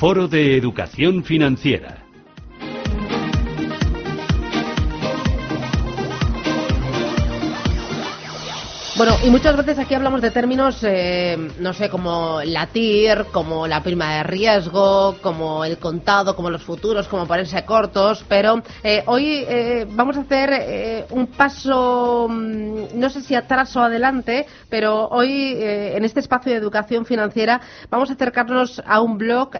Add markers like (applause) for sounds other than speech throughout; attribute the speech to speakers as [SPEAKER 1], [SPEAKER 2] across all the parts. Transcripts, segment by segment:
[SPEAKER 1] Foro de Educación Financiera.
[SPEAKER 2] Bueno, y muchas veces aquí hablamos de términos, eh, no sé, como la TIR, como la prima de riesgo, como el contado, como los futuros, como ponerse cortos, pero eh, hoy eh, vamos a hacer un paso, mm, no sé si atrás o adelante, pero hoy en este espacio de educación financiera vamos a acercarnos a un blog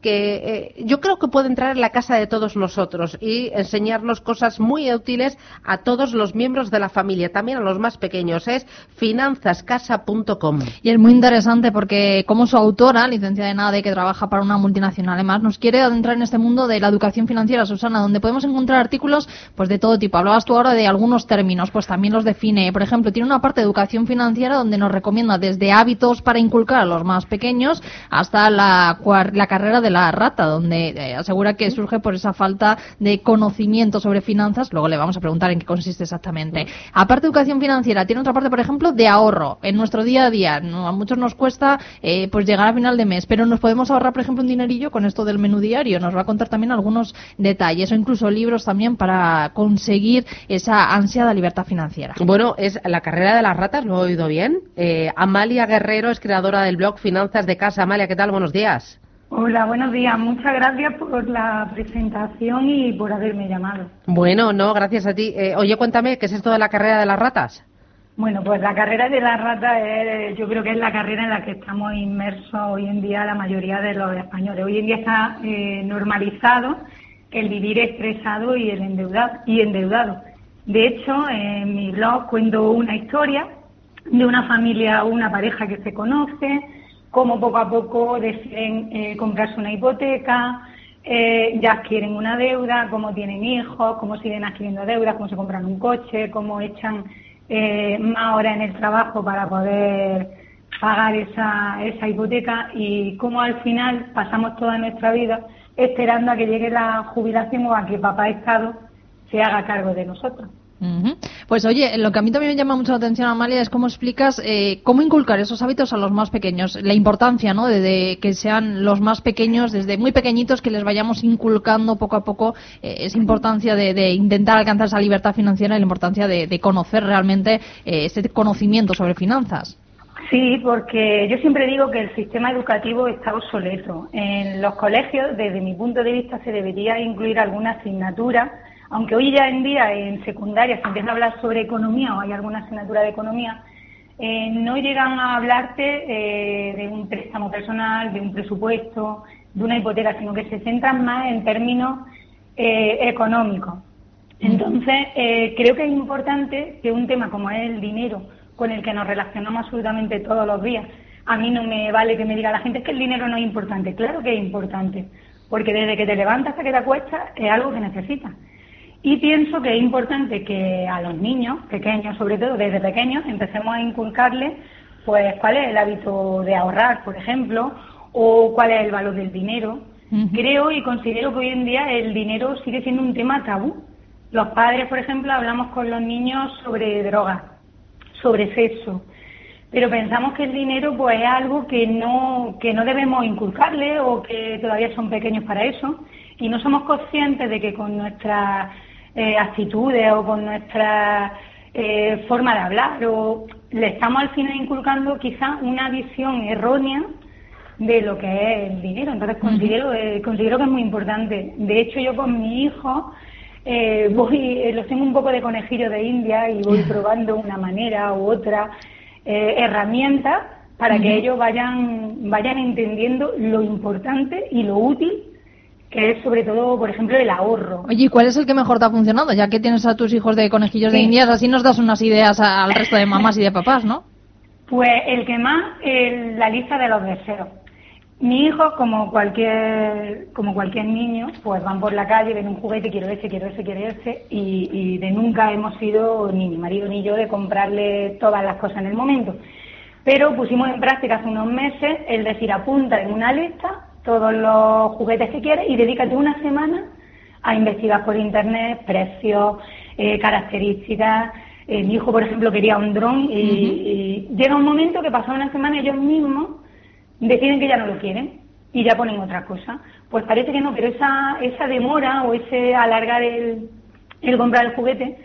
[SPEAKER 2] que eh, yo creo que puede entrar en la casa de todos nosotros y enseñarnos cosas muy útiles a todos los miembros de la familia, también a los más pequeños. Es finanzascasa.com.
[SPEAKER 3] Y es muy interesante porque como su autora, licenciada en ADE, que trabaja para una multinacional además, nos quiere adentrar en este mundo de la educación financiera, Susana, donde podemos encontrar artículos pues de todo tipo. Hablabas tú ahora de algunos términos, pues también los define. Por ejemplo, tiene una parte de educación financiera donde nos recomienda desde hábitos para inculcar a los más pequeños hasta la, la carrera de la rata, donde eh, asegura que surge por esa falta de conocimiento sobre finanzas. Luego le vamos a preguntar en qué consiste exactamente. Aparte de educación financiera, tiene otra parte, por ejemplo, de ahorro en nuestro día a día. a muchos nos cuesta eh, pues llegar a final de mes, pero nos podemos ahorrar, por ejemplo, un dinerillo con esto del menú diario. Nos va a contar también algunos detalles o incluso libros también para conseguir esa ansiada libertad financiera.
[SPEAKER 2] Bueno, es la carrera de las ratas, lo he oído bien. Eh, Amalia Guerrero es creadora del blog Finanzas de Casa. Amalia, ¿qué tal? Buenos días.
[SPEAKER 4] Hola, buenos días. Muchas gracias por la presentación y por haberme llamado.
[SPEAKER 2] Bueno, no, gracias a ti. Eh, oye, cuéntame, ¿qué es esto de la carrera de las ratas?
[SPEAKER 4] Bueno, pues la carrera de las ratas es, yo creo que es la carrera en la que estamos inmersos hoy en día la mayoría de los españoles. Hoy en día está eh, normalizado el vivir estresado y el endeudado, y endeudado. De hecho, en mi blog cuento una historia de una familia o una pareja que se conoce, cómo poco a poco deciden eh, comprarse una hipoteca, eh, ya adquieren una deuda, cómo tienen hijos, cómo siguen adquiriendo deudas, cómo se compran un coche, cómo echan eh, más horas en el trabajo para poder pagar esa, esa hipoteca y cómo al final pasamos toda nuestra vida esperando a que llegue la jubilación o a que papá Estado se haga cargo de nosotros.
[SPEAKER 3] Pues oye, lo que a mí también me llama mucho la atención, Amalia, es cómo explicas eh, cómo inculcar esos hábitos a los más pequeños. La importancia, ¿no? De, que sean los más pequeños, desde muy pequeñitos, que les vayamos inculcando poco a poco eh, esa importancia de, intentar alcanzar esa libertad financiera y la importancia de, conocer realmente eh, ese conocimiento sobre finanzas.
[SPEAKER 4] Sí, porque yo siempre digo que el sistema educativo está obsoleto. En los colegios, desde mi punto de vista, se debería incluir alguna asignatura aunque hoy ya en día en secundaria se empieza a hablar sobre economía o hay alguna asignatura de economía, eh, no llegan a hablarte eh, de un préstamo personal, de un presupuesto, de una hipoteca, sino que se centran más en términos eh, económicos. Entonces, creo que es importante que un tema como es el dinero, con el que nos relacionamos absolutamente todos los días, a mí no me vale que me diga la gente es que el dinero no es importante. Claro que es importante, porque desde que te levantas hasta que te acuestas es algo que necesitas. Y pienso que es importante que a los niños, pequeños sobre todo, desde pequeños, empecemos a inculcarles pues cuál es el hábito de ahorrar, por ejemplo, o cuál es el valor del dinero. Creo y considero que hoy en día el dinero sigue siendo un tema tabú. Los padres, por ejemplo, hablamos con los niños sobre drogas, sobre sexo, pero pensamos que el dinero pues es algo que no que no debemos inculcarle o que todavía son pequeños para eso y no somos conscientes de que con nuestra eh, actitudes o con nuestra eh, forma de hablar o le estamos al final inculcando quizá una visión errónea de lo que es el dinero. Entonces considero, eh, considero que es muy importante. De hecho, yo con mi hijo eh, voy, los tengo un poco de conejillo de India y voy probando una manera u otra herramienta para que ellos vayan, vayan entendiendo lo importante y lo útil que es sobre todo, por ejemplo, el ahorro.
[SPEAKER 3] Oye, ¿y cuál es el que mejor te ha funcionado? Ya que tienes a tus hijos de conejillos de indias, así nos das unas ideas al resto de (laughs) mamás y de papás, ¿no?
[SPEAKER 4] Pues el que más, la lista de los deseos. Mi hijo, como cualquier, como cualquier niño, pues van por la calle, ven un juguete, quiero ese, quiero ese, quiero ese, y, y de nunca hemos sido, ni mi marido ni yo, de comprarle todas las cosas en el momento. Pero pusimos en práctica hace unos meses el decir apunta en una lista todos los juguetes que quieres y dedícate una semana a investigar por internet precios, eh, características. Eh, mi hijo, por ejemplo, quería un dron y, llega un momento que pasado una semana ellos mismos deciden que ya no lo quieren. y ya ponen otra cosa. Pues parece que no, pero esa, esa demora o ese alargar el, el comprar el juguete,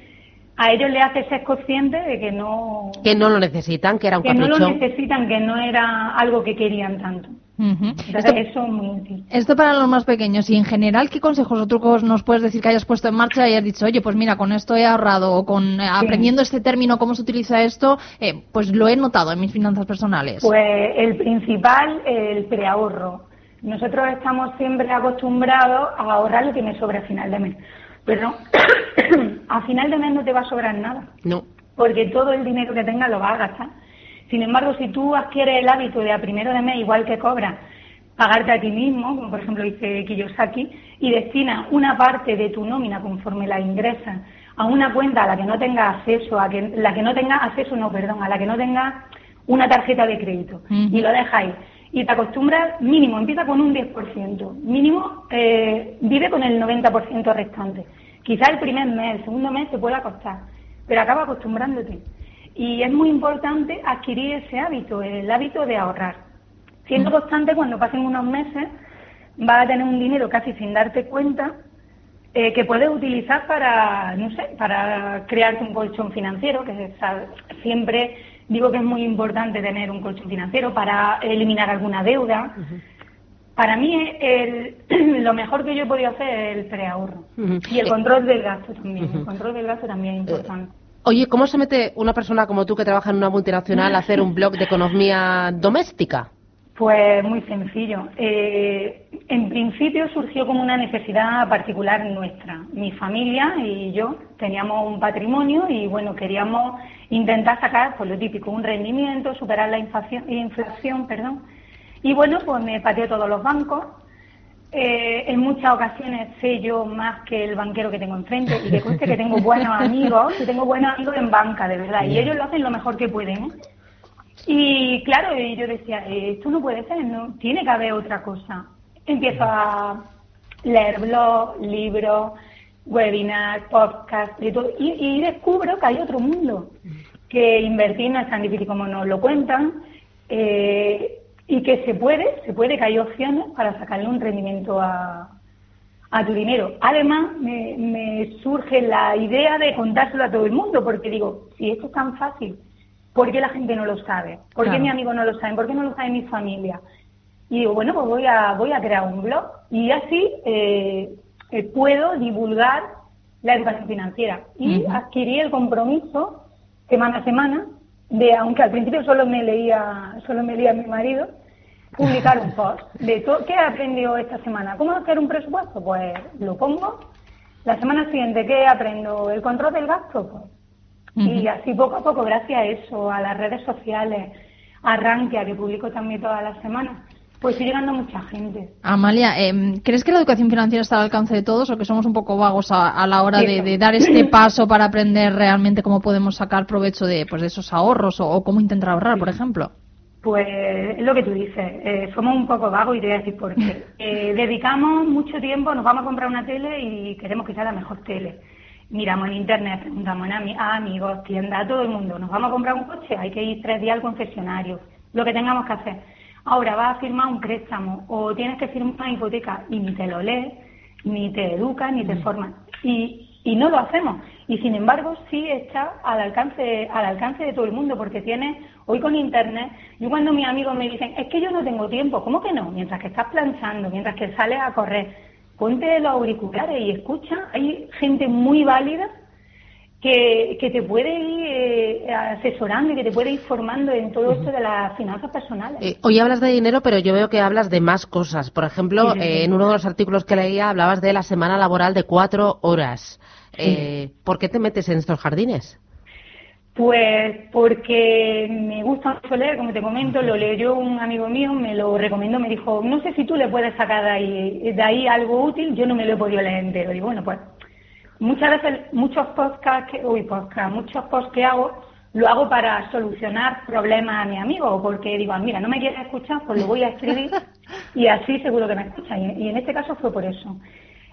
[SPEAKER 4] a ellos les hace ser conscientes de que no...
[SPEAKER 2] Que no lo necesitan, que era un
[SPEAKER 4] que
[SPEAKER 2] capricho.
[SPEAKER 4] no lo necesitan, que no era algo que querían tanto.
[SPEAKER 3] Ujú.
[SPEAKER 4] Entonces,
[SPEAKER 3] Esto,
[SPEAKER 4] eso es muy útil.
[SPEAKER 3] esto para los más pequeños. Y en general, ¿qué consejos o trucos nos puedes decir que hayas puesto en marcha y hayas dicho, oye, pues mira, con esto he ahorrado o con eh, aprendiendo este término, cómo se utiliza esto, eh, pues lo he notado en mis finanzas personales?
[SPEAKER 4] Pues el principal, el preahorro. Nosotros estamos siempre acostumbrados a ahorrar lo que me sobra a final de mes. Pero (coughs) a final de mes no te va a sobrar nada,
[SPEAKER 2] No.
[SPEAKER 4] porque todo el dinero que tengas lo vas a gastar. Sin embargo, si tú adquieres el hábito de a primero de mes, igual que cobras, pagarte a ti mismo, como por ejemplo dice Kiyosaki, y destinas una parte de tu nómina conforme la ingresas a una cuenta a la que no tengas acceso, a que, la que no tengas acceso, no, perdón, a la que no tengas una tarjeta de crédito, y lo dejáis. Y te acostumbras, mínimo, empieza con un 10%, mínimo eh, vive con el 90% restante. Quizás el primer mes, el segundo mes te pueda costar, pero acaba acostumbrándote. Y es muy importante adquirir ese hábito, el hábito de ahorrar. Siendo constante, cuando pasen unos meses, vas a tener un dinero casi sin darte cuenta eh, que puedes utilizar para, no sé, para crearte un colchón financiero, que es, siempre digo que es muy importante tener un colchón financiero para eliminar alguna deuda. Para mí el- (clears throat) lo mejor que yo he podido hacer es el preahorro
[SPEAKER 2] Ujú.
[SPEAKER 4] y el
[SPEAKER 2] Eh,
[SPEAKER 4] control del gasto también. El control del gasto también es importante.
[SPEAKER 2] Oye, ¿cómo se mete una persona como tú que trabaja en una multinacional a hacer un blog de economía doméstica?
[SPEAKER 4] Pues muy sencillo. Eh, en principio surgió como una necesidad particular nuestra. Mi familia y yo teníamos un patrimonio y bueno, queríamos intentar sacar pues lo típico, un rendimiento, superar la inflación, inflación perdón. Y bueno, pues me pateó todos los bancos. Eh, en muchas ocasiones sé yo más que el banquero que tengo enfrente y que conste que tengo buenos amigos, que tengo buenos amigos en banca, de verdad, y ellos lo hacen lo mejor que pueden. Y claro, yo decía, eh, esto no puede ser, no tiene que haber otra cosa. Empiezo a leer blogs, libros, webinars, podcasts, de todo, y, y descubro que hay otro mundo, que invertir no es tan difícil como nos lo cuentan, eh, y que se puede, se puede que hay opciones para sacarle un rendimiento a, a tu dinero. Además, me, me surge la idea de contárselo a todo el mundo, porque digo, si esto es tan fácil, ¿por qué la gente no lo sabe? ¿Por qué
[SPEAKER 2] Claro.
[SPEAKER 4] mi amigo no lo sabe? ¿Por qué no lo sabe mi familia? Y digo, bueno, pues voy a, voy a crear un blog y así eh, eh, puedo divulgar la educación financiera. Y
[SPEAKER 3] Ujú.
[SPEAKER 4] adquirí el compromiso semana a semana de, aunque al principio solo me leía, solo me leía mi marido, publicar un (laughs) post de todo, qué he aprendido esta semana, cómo hacer un presupuesto, pues lo pongo. La semana siguiente, ¿qué aprendo? ¿El control del gasto? Pues y así poco a poco, gracias a eso, a las redes sociales, a Rankia, que publico también todas las semanas, pues estoy llegando mucha gente.
[SPEAKER 3] Amalia, em, ¿crees que la educación financiera está al alcance de todos o que somos un poco vagos a, a la hora de, dar este (laughs) paso para aprender realmente cómo podemos sacar provecho de, pues, de esos ahorros o, o cómo intentar ahorrar, por ejemplo?
[SPEAKER 4] Pues es lo que tú dices, eh, somos un poco vagos y te voy a decir por qué. (laughs) Eh, dedicamos mucho tiempo, nos vamos a comprar una tele y queremos que sea la mejor tele. Miramos en internet, preguntamos a amigos, tiendas, a todo el mundo, nos vamos a comprar un coche, hay que ir tres días al concesionario, lo que tengamos que hacer. Ahora vas a firmar un préstamo o tienes que firmar una hipoteca y ni te lo lees, ni te educas, ni te formas. Y, y no lo hacemos. Y sin embargo sí está al alcance, al alcance de todo el mundo, porque tienes, hoy con internet, yo cuando mis amigos me dicen, es que yo no tengo tiempo, ¿cómo que no? Mientras que estás planchando, mientras que sales a correr, ponte los auriculares y escucha, hay gente muy válida que, que te puede ir eh, asesorando y que te puede ir formando en todo esto de las finanzas personales.
[SPEAKER 2] Eh, hoy hablas de dinero, pero yo veo que hablas de más cosas. Por ejemplo,
[SPEAKER 4] Sí, sí, sí.
[SPEAKER 2] eh, en uno de los artículos que leía hablabas de la semana laboral de cuatro horas. Eh, ¿Por qué te metes en estos jardines?
[SPEAKER 4] Pues porque me gusta mucho leer, como te comento, lo leyó un amigo mío, me lo recomendó, me dijo, no sé si tú le puedes sacar de ahí, de ahí algo útil, yo no me lo he podido leer entero. Y bueno, pues muchas veces, muchos podcasts, que, uy, podcast, muchos posts que hago, lo hago para solucionar problemas a mi amigo, porque digo, ah, mira, no me quieres escuchar, pues lo voy a escribir (laughs) y así seguro que me escucha. Y, y en este caso fue por eso.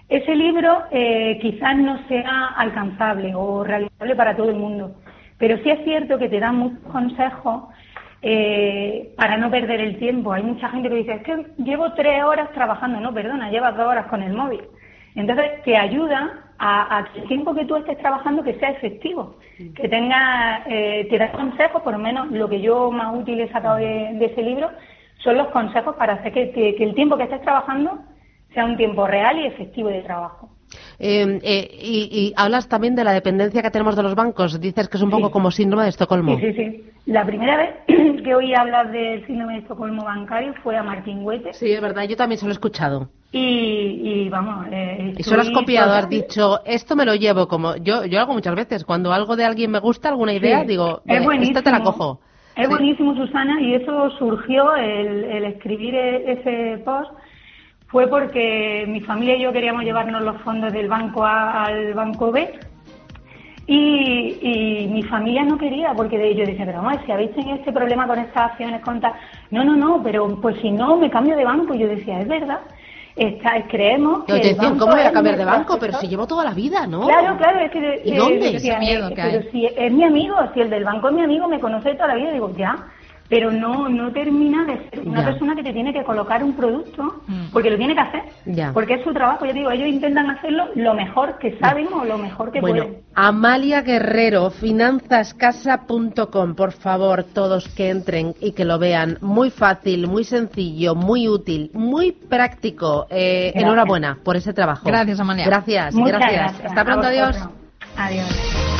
[SPEAKER 4] Ese libro eh, quizás no sea alcanzable o realizable para todo el mundo, pero sí es cierto que te dan muchos consejos eh, para no perder el tiempo. Hay mucha gente que dice, es que llevo tres horas trabajando. No, perdona, llevas dos horas con el móvil. Entonces, te ayuda a, que el tiempo que tú estés trabajando que sea efectivo, que tenga, eh, te da consejos, por lo menos lo que yo más útil he sacado de, ese libro, son los consejos para hacer que el tiempo que estés trabajando sea un tiempo real y efectivo de trabajo.
[SPEAKER 2] Eh, eh, y, hablas también de la dependencia que tenemos de los bancos. Dices que es un poco como síndrome de Estocolmo.
[SPEAKER 4] Sí, sí, sí. La primera vez (clears throat) que oí hablar del síndrome de Estocolmo bancario fue a Martín Huete.
[SPEAKER 2] Sí, es verdad, yo también se lo he escuchado.
[SPEAKER 4] Y, vamos.
[SPEAKER 2] Eh, y solo has copiado, has dicho, esto me lo llevo como. Yo, yo hago muchas veces, cuando algo de alguien me gusta, alguna idea, digo, es esta te la cojo.
[SPEAKER 4] Es buenísimo, Susana, y eso surgió el, el escribir e-, ese post fue porque mi familia y yo queríamos llevarnos los fondos del banco A al banco B y, mi familia no quería porque de ellos decía, pero vamos, si habéis tenido este problema con estas acciones, con No, no, no, pero pues si no, me cambio de banco. Y yo decía, es verdad. Está, creemos
[SPEAKER 2] que. Te decían, ¿cómo voy a cambiar de banco? Pero si llevo toda la vida, ¿no?
[SPEAKER 4] Claro, claro, es que.
[SPEAKER 2] ¿Y dónde?
[SPEAKER 4] Decía, miedo que pero si es mi amigo, si el del banco es mi amigo, me conoce toda la vida, digo, ya pero no no termina de ser una persona que te tiene que colocar un producto mm. porque lo tiene que hacer porque es su trabajo. Yo digo ellos intentan hacerlo lo mejor que saben o lo mejor que
[SPEAKER 2] bueno, Amalia Guerrero finanzascasa.com por favor todos que entren y que lo vean. Muy fácil muy sencillo muy útil muy práctico. Eh, enhorabuena por ese trabajo.
[SPEAKER 3] Gracias Amalia.
[SPEAKER 2] Gracias
[SPEAKER 4] gracias.
[SPEAKER 2] gracias. Hasta pronto adiós.
[SPEAKER 4] Adiós